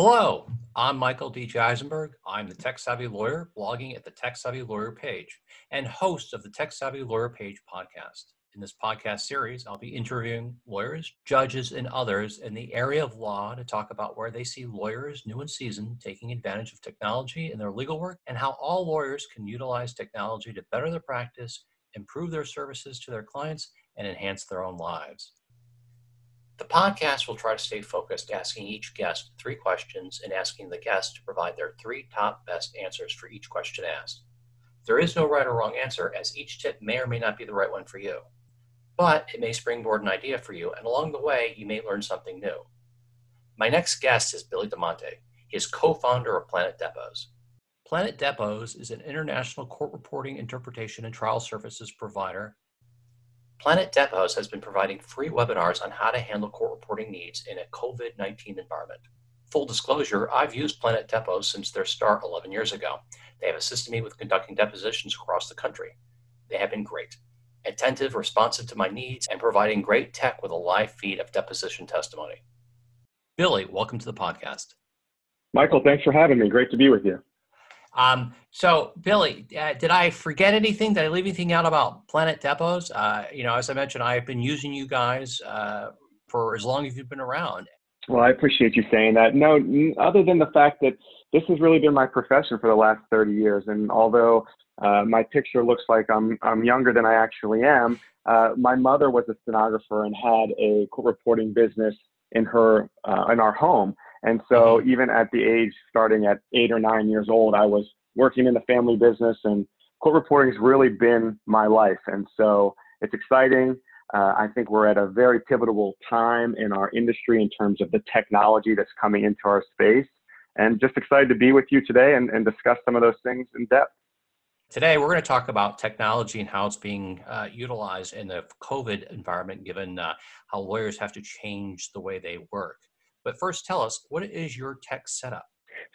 Hello, I'm Michael D. Eisenberg. I'm the Tech Savvy Lawyer, blogging at the Tech Savvy Lawyer page, and host of the Tech Savvy Lawyer page podcast. In this podcast series, I'll be interviewing lawyers, judges, and others in the area of law to talk about where they see lawyers, new and seasoned, taking advantage of technology in their legal work, and how all lawyers can utilize technology to better their practice, improve their services to their clients, and enhance their own lives. The podcast will try to stay focused, asking each guest three questions and asking the guest to provide their three top best answers for each question asked. There is no right or wrong answer, as each tip may or may not be the right one for you. But it may springboard an idea for you, and along the way, you may learn something new. My next guest is Billy DeMonte. He is co founder of Planet Depos. Planet Depos is an international court reporting, interpretation, and trial services provider Planet Depos has been providing free webinars on how to handle court reporting needs in a COVID 19 environment. Full disclosure, I've used Planet Depots since their start 11 years ago. They have assisted me with conducting depositions across the country. They have been great, attentive, responsive to my needs, and providing great tech with a live feed of deposition testimony. Billy, welcome to the podcast. Michael, thanks for having me. Great to be with you. Um, so, Billy, uh, did I forget anything? Did I leave anything out about Planet Depos? Uh, you know, as I mentioned, I've been using you guys uh, for as long as you've been around. Well, I appreciate you saying that. No, other than the fact that this has really been my profession for the last 30 years, and although uh, my picture looks like I'm I'm younger than I actually am, uh, my mother was a stenographer and had a reporting business in her uh, in our home. And so mm-hmm. even at the age starting at eight or nine years old, I was working in the family business and court reporting has really been my life. And so it's exciting. Uh, I think we're at a very pivotal time in our industry in terms of the technology that's coming into our space. And just excited to be with you today and, and discuss some of those things in depth. Today, we're going to talk about technology and how it's being uh, utilized in the COVID environment, given uh, how lawyers have to change the way they work. But first, tell us what is your tech setup?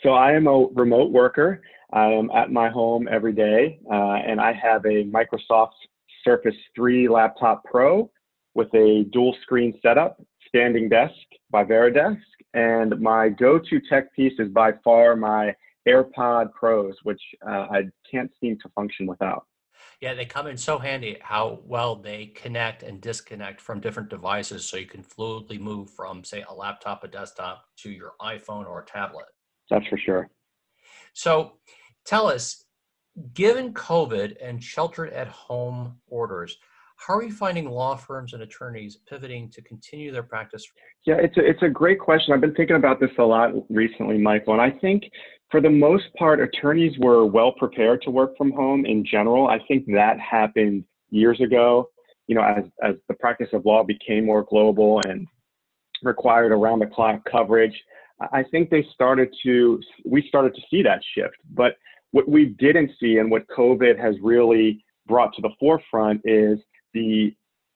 So I am a remote worker. I am at my home every day, uh, and I have a Microsoft Surface 3 Laptop Pro with a dual screen setup, standing desk by Varidesk, and my go-to tech piece is by far my AirPod Pros, which uh, I can't seem to function without. Yeah, they come in so handy how well they connect and disconnect from different devices so you can fluidly move from, say, a laptop, a desktop to your iPhone or a tablet. That's for sure. So tell us, given COVID and sheltered at home orders, how are you finding law firms and attorneys pivoting to continue their practice? Yeah, it's a, it's a great question. I've been thinking about this a lot recently, Michael, and I think for the most part, attorneys were well prepared to work from home in general. I think that happened years ago. You know, as, as the practice of law became more global and required around the clock coverage, I think they started to, we started to see that shift. But what we didn't see and what COVID has really brought to the forefront is the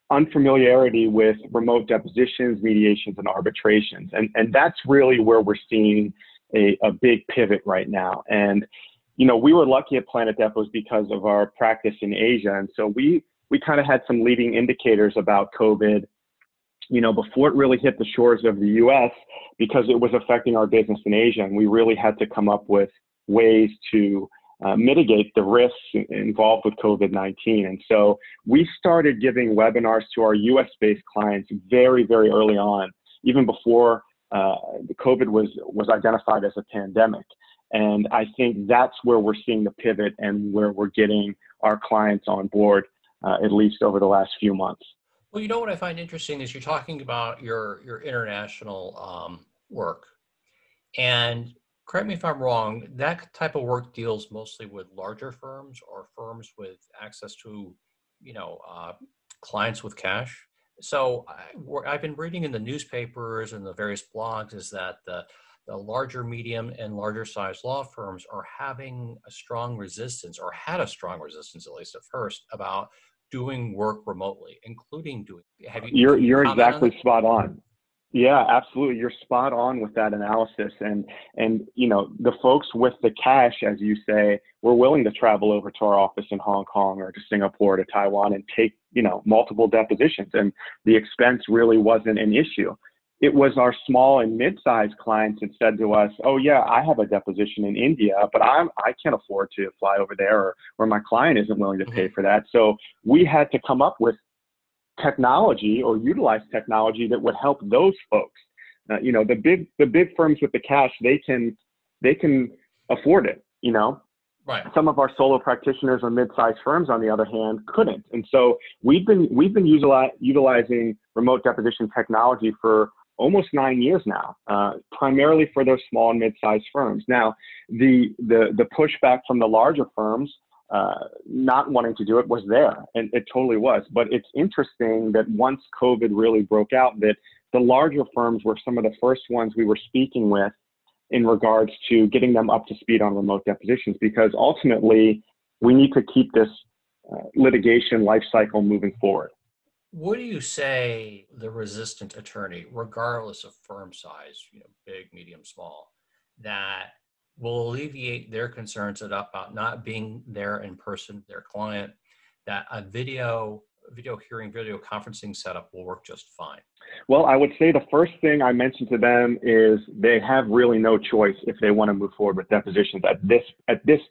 unfamiliarity with remote depositions, mediations, and arbitrations. And, and that's really where we're seeing a, a big pivot right now. And, you know, we were lucky at Planet Depos because of our practice in Asia. And so we, we kind of had some leading indicators about COVID, you know, before it really hit the shores of the US because it was affecting our business in Asia. And we really had to come up with ways to uh, mitigate the risks involved with COVID 19. And so we started giving webinars to our US based clients very, very early on, even before uh, the COVID was was identified as a pandemic. And I think that's where we're seeing the pivot and where we're getting our clients on board, uh, at least over the last few months. Well, you know what I find interesting is you're talking about your your international um, work, and correct me if I'm wrong. That type of work deals mostly with larger firms or firms with access to, you know, uh, clients with cash so I, have been reading in the newspapers and the various blogs is that the, the larger, medium, and larger size law firms are having a strong resistance, or had a strong resistance at least at first, about doing work remotely, including doing. Have you? You're you're exactly spot on. Yeah, absolutely. You're spot on with that analysis. And and you know, the folks with the cash, as you say, were willing to travel over to our office in Hong Kong or to Singapore to Taiwan and take, you know, multiple depositions. And the expense really wasn't an issue. it was our small and mid-sized clients that said to us, "Oh yeah, I have a deposition in India, but I'm I can't afford to fly over there, or, or my client isn't willing to pay mm-hmm. for that." So we had to come up with technology or utilize technology that would help those folks. Uh, you know, the big the big firms with the cash, they can they can afford it. You know, Right. Some of our solo practitioners or mid-sized firms, on the other hand, couldn't. And so we've been we've been utilizing remote deposition technology for almost nine years now, uh, primarily for those small and mid-sized firms. Now, the the the pushback from the larger firms uh, not wanting to do it was there, and it totally was. But it's interesting that once COVID really broke out, that the larger firms were some of the first ones we were speaking with in regards to getting them up to speed on remote depositions, because ultimately we need to keep this uh, litigation life cycle moving forward. What do you say the resistant attorney, regardless of firm size, you know, big, medium, small, that will alleviate their concerns about not being there in person, their client, that a video video hearing, video conferencing setup will work just fine? Well, I would say the first thing I mentioned to them is they have really no choice if they want to move forward with depositions at this at this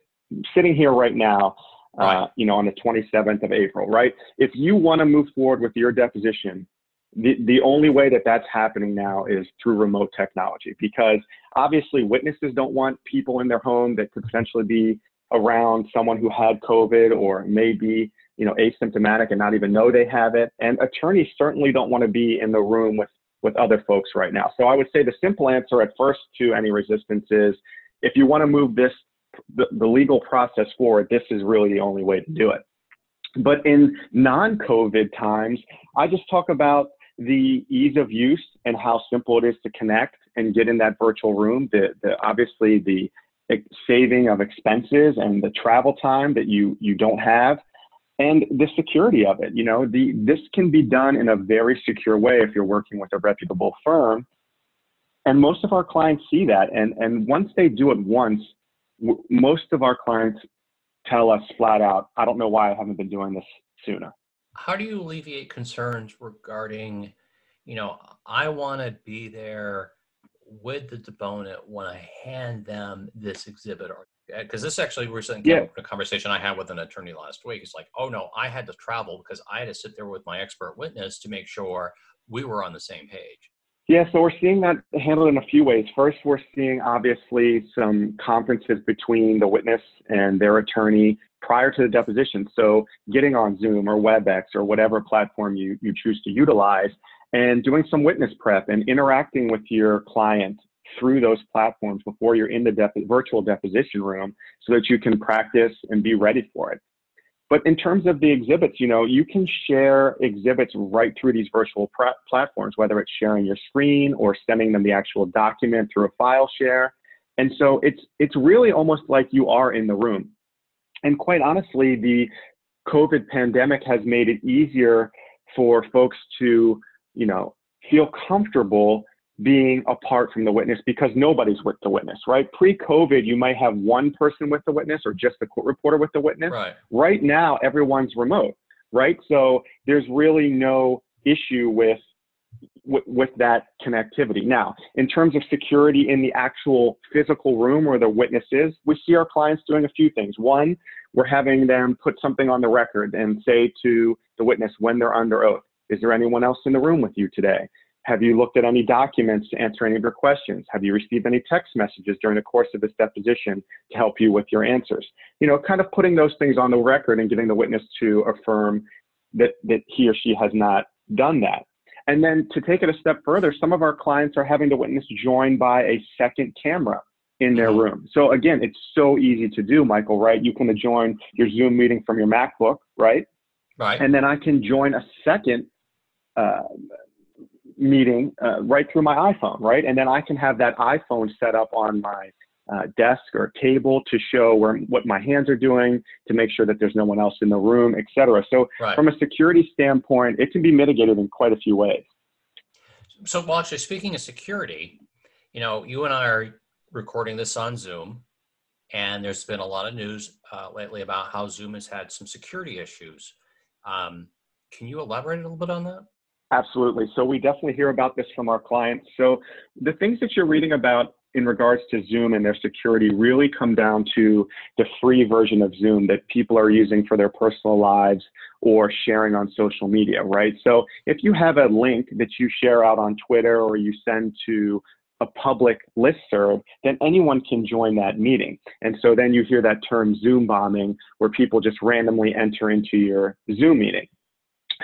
sitting here right now right. uh, you know, on the 27th of April, right? If you want to move forward with your deposition, the, the only way that that's happening now is through remote technology because obviously witnesses don't want people in their home that could potentially be around someone who had COVID or maybe you know asymptomatic and not even know they have it. And attorneys certainly don't want to be in the room with with other folks right now. So I would say the simple answer at first to any resistance is if you want to move this the, the legal process forward, this is really the only way to do it. But in non COVID times, I just talk about the ease of use and how simple it is to connect and get in that virtual room. The, the obviously the saving of expenses and the travel time that you you don't have and the security of it you know the this can be done in a very secure way if you're working with a reputable firm and most of our clients see that and and once they do it once most of our clients tell us flat out, I don't know why I haven't been doing this sooner. How do you alleviate concerns regarding, you know, I want to be there with the deponent when I hand them this exhibit or because this actually recently yeah. a conversation I had with an attorney last week. It's like, oh no, I had to travel because I had to sit there with my expert witness to make sure we were on the same page. Yeah, so we're seeing that handled in a few ways. First, we're seeing obviously some conferences between the witness and their attorney prior to the deposition. So getting on Zoom or WebEx or whatever platform you, you choose to utilize and doing some witness prep and interacting with your client through those platforms before you're in the virtual deposition room so that you can practice and be ready for it. But in terms of the exhibits, you know, you can share exhibits right through these virtual pr- platforms, whether it's sharing your screen or sending them the actual document through a file share. And so it's it's really almost like you are in the room. And quite honestly, the COVID pandemic has made it easier for folks to, you know, feel comfortable being apart from the witness because nobody's with the witness, right? Pre COVID, you might have one person with the witness or just the court reporter with the witness. Right. right now, everyone's remote, right? So there's really no issue with, with, with that connectivity. Now, in terms of security in the actual physical room where the witness is, we see our clients doing a few things. One, we're having them put something on the record and say to the witness when they're under oath, is there anyone else in the room with you today? Have you looked at any documents to answer any of your questions? Have you received any text messages during the course of this deposition to help you with your answers? You know, kind of putting those things on the record and getting the witness to affirm that, that he or she has not done that. And then to take it a step further, some of our clients are having the witness joined by a second camera in their mm-hmm. room. So again, it's so easy to do, Michael, right? You can join your Zoom meeting from your MacBook, right? Right. And then I can join a second uh, meeting uh, right through my iPhone, right? And then I can have that iPhone set up on my uh, desk or table to show where what my hands are doing to make sure that there's no one else in the room, et cetera. So right. from a security standpoint, it can be mitigated in quite a few ways. So, well, actually, speaking of security, you know, you and I are recording this on Zoom, and there's been a lot of news uh, lately about how Zoom has had some security issues. Um, can you elaborate a little bit on that? Absolutely. So we definitely hear about this from our clients. So the things that you're reading about in regards to Zoom and their security really come down to the free version of Zoom that people are using for their personal lives or sharing on social media, right? So if you have a link that you share out on Twitter or you send to a public listserv, then anyone can join that meeting. And so then you hear that term Zoom bombing, where people just randomly enter into your Zoom meeting.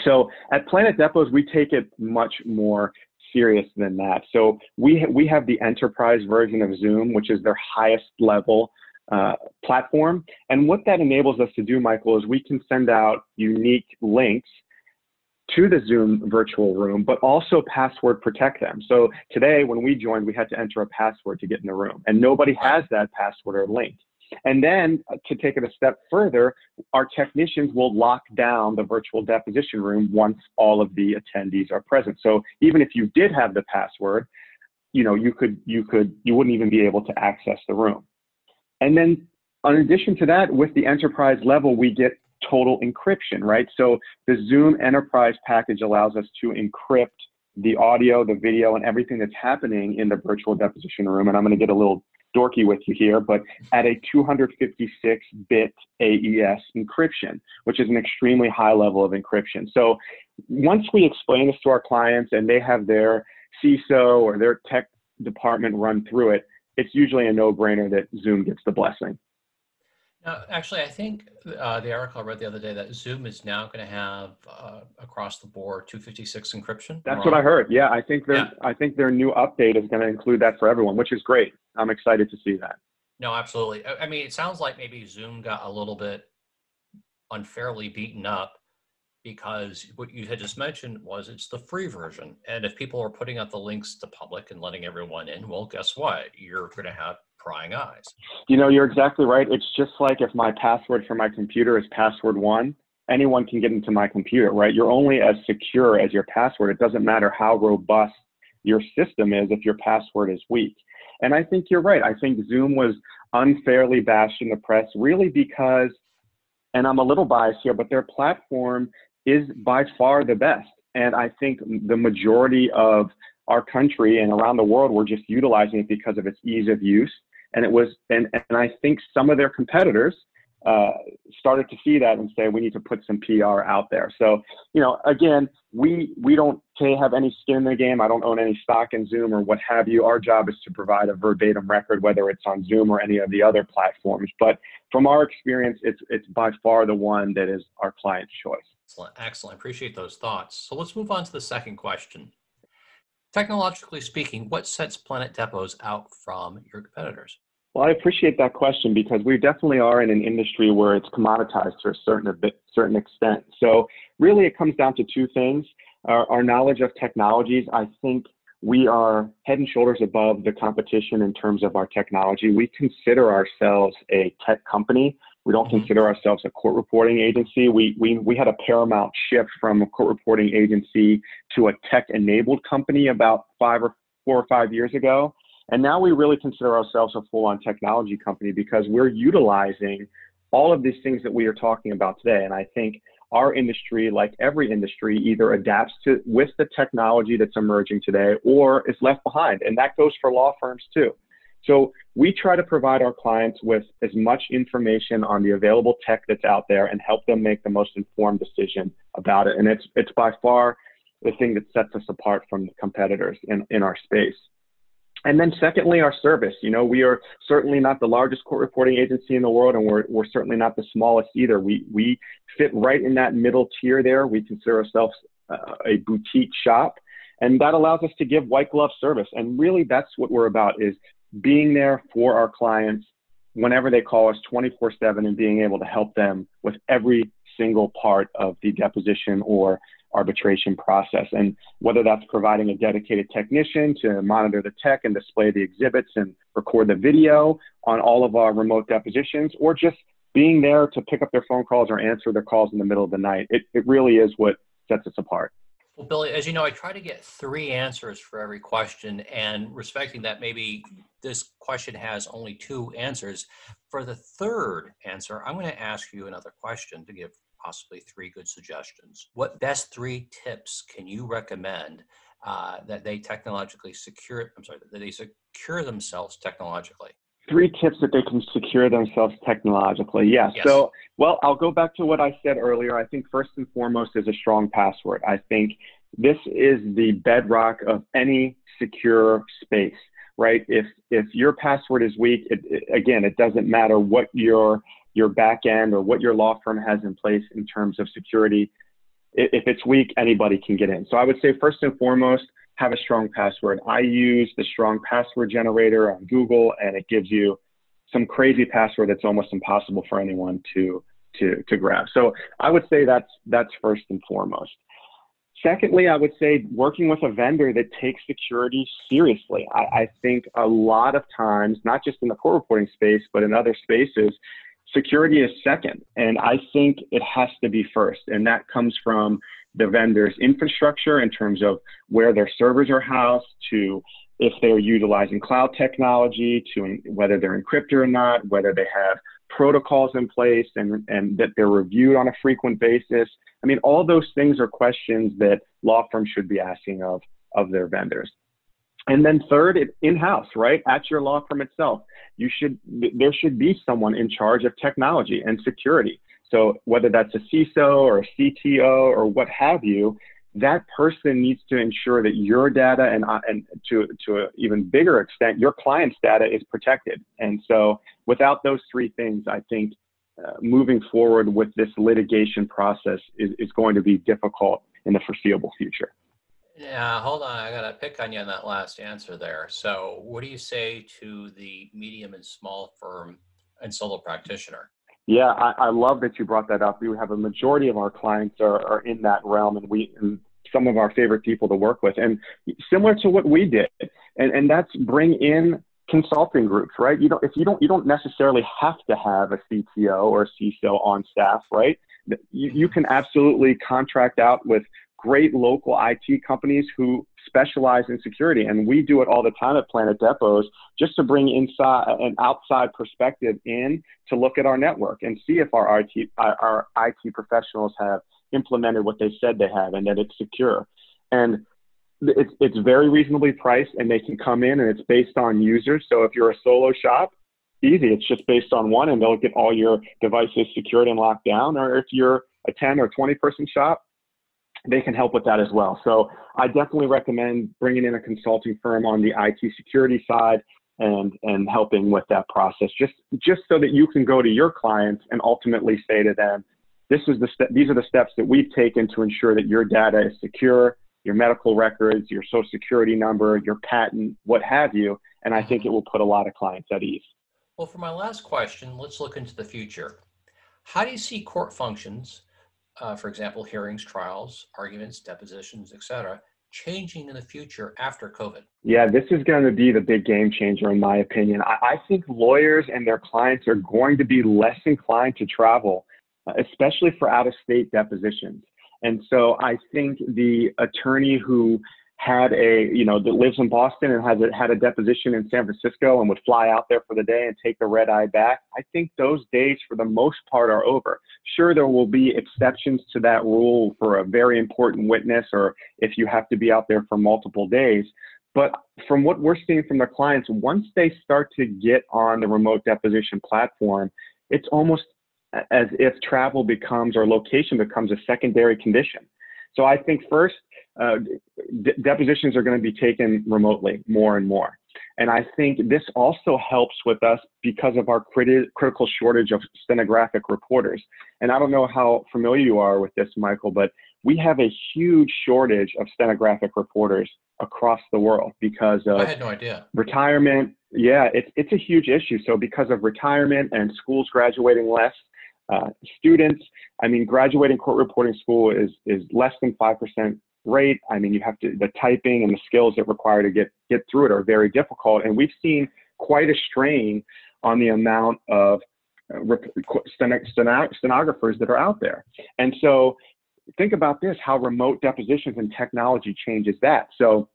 So at Planet Depos, we take it much more serious than that. So we we have the enterprise version of Zoom, which is their highest level uh, platform. And what that enables us to do, Michael, is we can send out unique links to the Zoom virtual room, but also password protect them. So today, when we joined, we had to enter a password to get in the room, and nobody has that password or link. And then uh, to take it a step further, our technicians will lock down the virtual deposition room once all of the attendees are present. So even if you did have the password, you know, you could, you could, you wouldn't even be able to access the room. And then in addition to that, with the enterprise level, we get total encryption, right? So the Zoom Enterprise package allows us to encrypt the audio, the video, and everything that's happening in the virtual deposition room. And I'm going to get a little dorky with you here, but at a 256 bit AES encryption, which is an extremely high level of encryption. So once we explain this to our clients and they have their CISO or their tech department run through it, it's usually a no brainer that Zoom gets the blessing. Now, actually, I think uh, the article I read the other day that Zoom is now going to have uh, across the board 256 encryption. That's what I heard. Yeah, I think their yeah. I think their new update is going to include that for everyone, which is great. I'm excited to see that. No, absolutely. I mean, it sounds like maybe Zoom got a little bit unfairly beaten up because what you had just mentioned was it's the free version. And if people are putting out the links to public and letting everyone in, well, guess what? You're going to have prying eyes. You know, you're exactly right. It's just like if my password for my computer is password one, anyone can get into my computer, right? You're only as secure as your password. It doesn't matter how robust your system is if your password is weak. And I think you're right. I think Zoom was unfairly bashed in the press really because, and I'm a little biased here, but their platform is by far the best. And I think the majority of our country and around the world were just utilizing it because of its ease of use and it was and, and i think some of their competitors uh, started to see that and say we need to put some pr out there. So you know again we we don't have any skin in the game. I don't own any stock in zoom or what have you. Our job is to provide a verbatim record whether it's on zoom or any of the other platforms. But from our experience it's it's by far the one that is our client's choice. Excellent. Excellent. Appreciate those thoughts. So let's move on to the second question. Technologically speaking, what sets Planet Depos out from your competitors? Well, I appreciate that question because we definitely are in an industry where it's commoditized to a certain a bit, certain extent. So really, it comes down to two things: our, our knowledge of technologies. I think we are head and shoulders above the competition in terms of our technology. We consider ourselves a tech company we don't mm-hmm. consider ourselves a court reporting agency. We, we, we had a paramount shift from a court reporting agency to a tech enabled company about five or four or five years ago. And now we really consider ourselves a full on technology company because we're utilizing all of these things that we are talking about today. And I think our industry, like every industry, either adapts to with the technology that's emerging today or is left behind. And that goes for law firms too. So we try to provide our clients with as much information on the available tech that's out there and help them make the most informed decision about it. And it's it's by far the thing that sets us apart from the competitors in, in our space. And then secondly, our service. You know, we are certainly not the largest court reporting agency in the world, and we're, we're certainly not the smallest either. We, we fit right in that middle tier there. We consider ourselves uh, a boutique shop, and that allows us to give white glove service. And really, that's what we're about is being there for our clients whenever they call us 24 7 and being able to help them with every single part of the deposition or arbitration process. And whether that's providing a dedicated technician to monitor the tech and display the exhibits and record the video on all of our remote depositions, or just being there to pick up their phone calls or answer their calls in the middle of the night, it, it really is what sets us apart. Well, Billy, as you know, I try to get three answers for every question, and respecting that maybe this question has only two answers. For the third answer, I'm going to ask you another question to give possibly three good suggestions. What best three tips can you recommend uh, that they technologically secure? I'm sorry, that they secure themselves technologically. Three tips that they can secure themselves technologically. Yes. yes. So, well, I'll go back to what I said earlier. I think first and foremost is a strong password. I think this is the bedrock of any secure space right? If if your password is weak, it, it, again, it doesn't matter what your your back end or what your law firm has in place in terms of security. If it's weak, anybody can get in. So I would say first and foremost, have a strong password. I use the strong password generator on Google, and it gives you some crazy password that's almost impossible for anyone to to to grab. So I would say that's that's first and foremost. Secondly, I would say working with a vendor that takes security seriously. I, I, think a lot of times, not just in the court reporting space, but in other spaces, security is second. And I think it has to be first. And that comes from the vendor's infrastructure in terms of where their servers are housed, to if they're utilizing cloud technology, to whether they're encrypted or not, whether they have protocols in place and, and that they're reviewed on a frequent basis. I mean, all those things are questions that law firms should be asking of, of their vendors. And then third, in-house, right? At your law firm itself, you should, there should be someone in charge of technology and security. So whether that's a CISO or a CTO or what have you, that person needs to ensure that your data and, uh, and to, to an even bigger extent, your client's data is protected. And so without those three things, I think uh, moving forward with this litigation process is, is going to be difficult in the foreseeable future. Yeah, hold on. I got to pick on you on that last answer there. So, what do you say to the medium and small firm and solo practitioner? Yeah, I, I love that you brought that up. We have a majority of our clients are, are in that realm, and we and some of our favorite people to work with, and similar to what we did, and and that's bring in consulting groups, right? You don't if you don't you don't necessarily have to have a CTO or a CISO on staff, right? You, you can absolutely contract out with great local IT companies who specialize in security. And we do it all the time at Planet Depos just to bring inside an outside perspective in to look at our network and see if our IT, our IT professionals have implemented what they said they have and that it's secure. And it's, it's very reasonably priced and they can come in and it's based on users. So if you're a solo shop, easy. It's just based on one and they'll get all your devices secured and locked down. Or if you're a 10 or 20 person shop, they can help with that as well. So I definitely recommend bringing in a consulting firm on the IT security side and and helping with that process just just so that you can go to your clients and ultimately say to them this is the step these are the steps that we've taken to ensure that your data is secure your medical records your social security number your patent what have you. And i think it will put a lot of clients at ease. Well for my last question let's look into the future. How do you see court functions uh, for example, hearings, trials, arguments, depositions, etc., changing in the future after COVID? Yeah, this is going to be the big game changer, in my opinion. I, I think lawyers and their clients are going to be less inclined to travel, uh, especially for out of state depositions. And so I think the attorney who had a, you know, that lives in Boston and has a, had a deposition in San Francisco and would fly out there for the day and take the red eye back. I think those days, for the most part, are over. Sure, there will be exceptions to that rule for a very important witness or if you have to be out there for multiple days. But from what we're seeing from the clients, once they start to get on the remote deposition platform, it's almost as if travel becomes or location becomes a secondary condition. So I think first, uh, depositions are going to be taken remotely more and more. And I think this also helps with us because of our criti- critical shortage of stenographic reporters. And I don't know how familiar you are with this, Michael, but we have a huge shortage of stenographic reporters across the world because of I had no idea. retirement. Yeah, it's, it's a huge issue. So because of retirement and schools graduating less, uh, students, I mean, graduating court reporting school is, is less than 5% rate. I mean, you have to, the typing and the skills that require to get, get through it are very difficult. And we've seen quite a strain on the amount of uh, stenographers that are out there. And so think about this, how remote depositions and technology changes that. So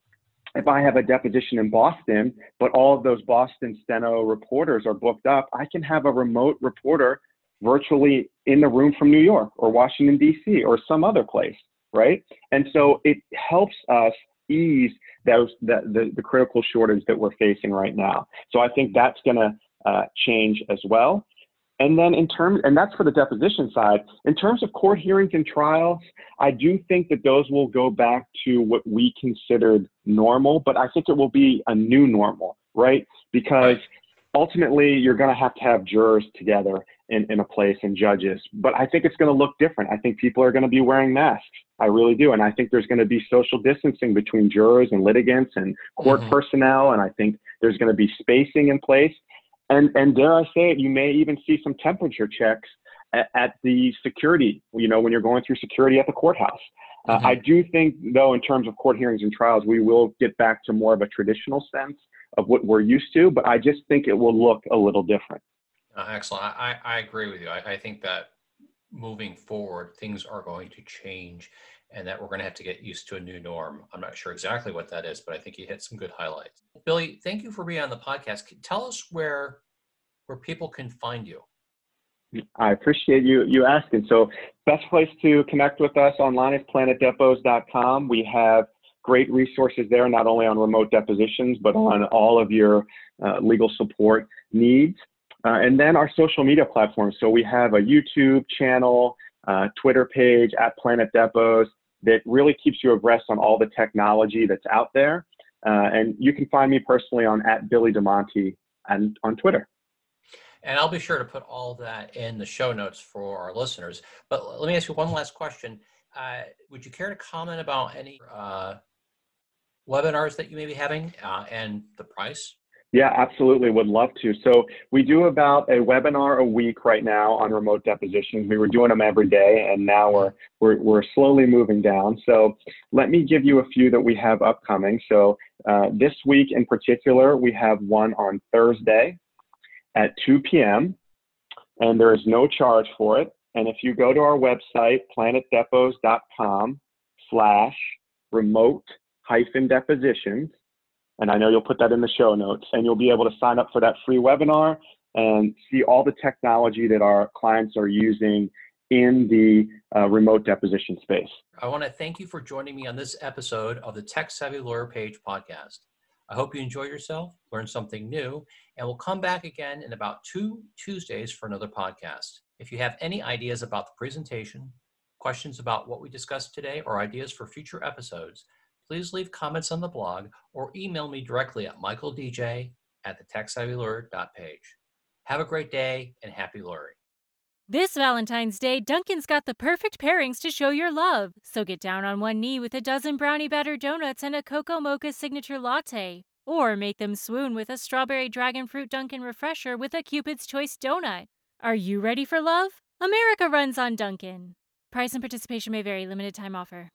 if I have a deposition in Boston, but all of those Boston steno reporters are booked up, I can have a remote reporter virtually in the room from New York or Washington, D.C. or some other place, right? And so it helps us ease those the, the, the critical shortage that we're facing right now. So I think that's going to uh, change as well. And then in terms, and that's for the deposition side. In terms of court hearings and trials, I do think that those will go back to what we considered normal, but I think it will be a new normal, right? Because ultimately you're going to have to have jurors together in, in a place and judges. But I think it's going to look different. I think people are going to be wearing masks. I really do. And I think there's going to be social distancing between jurors and litigants and court mm-hmm. personnel. And I think there's going to be spacing in place. And, and dare I say it, you may even see some temperature checks at, at the security, you know, when you're going through security at the courthouse. Uh, mm-hmm. I do think, though, in terms of court hearings and trials, we will get back to more of a traditional sense of what we're used to, but I just think it will look a little different. Uh, excellent. I, I agree with you. I, I think that moving forward, things are going to change and that we're going to have to get used to a new norm. I'm not sure exactly what that is, but I think you hit some good highlights. Billy, thank you for being on the podcast. Tell us where where people can find you. I appreciate you you asking. So, best place to connect with us online is planetdepos.com. We have great resources there, not only on remote depositions, but on all of your uh, legal support needs. Uh, and then our social media platforms. So we have a YouTube channel, uh, Twitter page at Planet Depos that really keeps you abreast on all the technology that's out there. Uh, and you can find me personally on at Billy DeMonte and on Twitter. And I'll be sure to put all that in the show notes for our listeners. But let me ask you one last question. Uh, would you care to comment about any uh, webinars that you may be having uh, and the price? Yeah, absolutely. Would love to. So we do about a webinar a week right now on remote depositions. We were doing them every day, and now we're we're, we're slowly moving down. So let me give you a few that we have upcoming. So uh, this week in particular, we have one on Thursday at 2 p.m. and there is no charge for it. And if you go to our website, planetdepos.com slash remote hyphen depositions, and I know you'll put that in the show notes, and you'll be able to sign up for that free webinar and see all the technology that our clients are using in the uh, remote deposition space. I want to thank you for joining me on this episode of the Tech Savvy Lawyer Page podcast. I hope you enjoy yourself, learn something new, and we'll come back again in about two Tuesdays for another podcast. If you have any ideas about the presentation, questions about what we discussed today, or ideas for future episodes, please leave comments on the blog or email me directly at michaeldj at the page. Have a great day and happy lawyering. This Valentine's Day, Dunkin's got the perfect pairings to show your love. So get down on one knee with a dozen brownie batter donuts and a cocoa mocha signature latte. Or make them swoon with a strawberry dragon fruit Dunkin' refresher with a Cupid's Choice donut. Are you ready for love? America runs on Dunkin'. Price and participation may vary, limited time offer.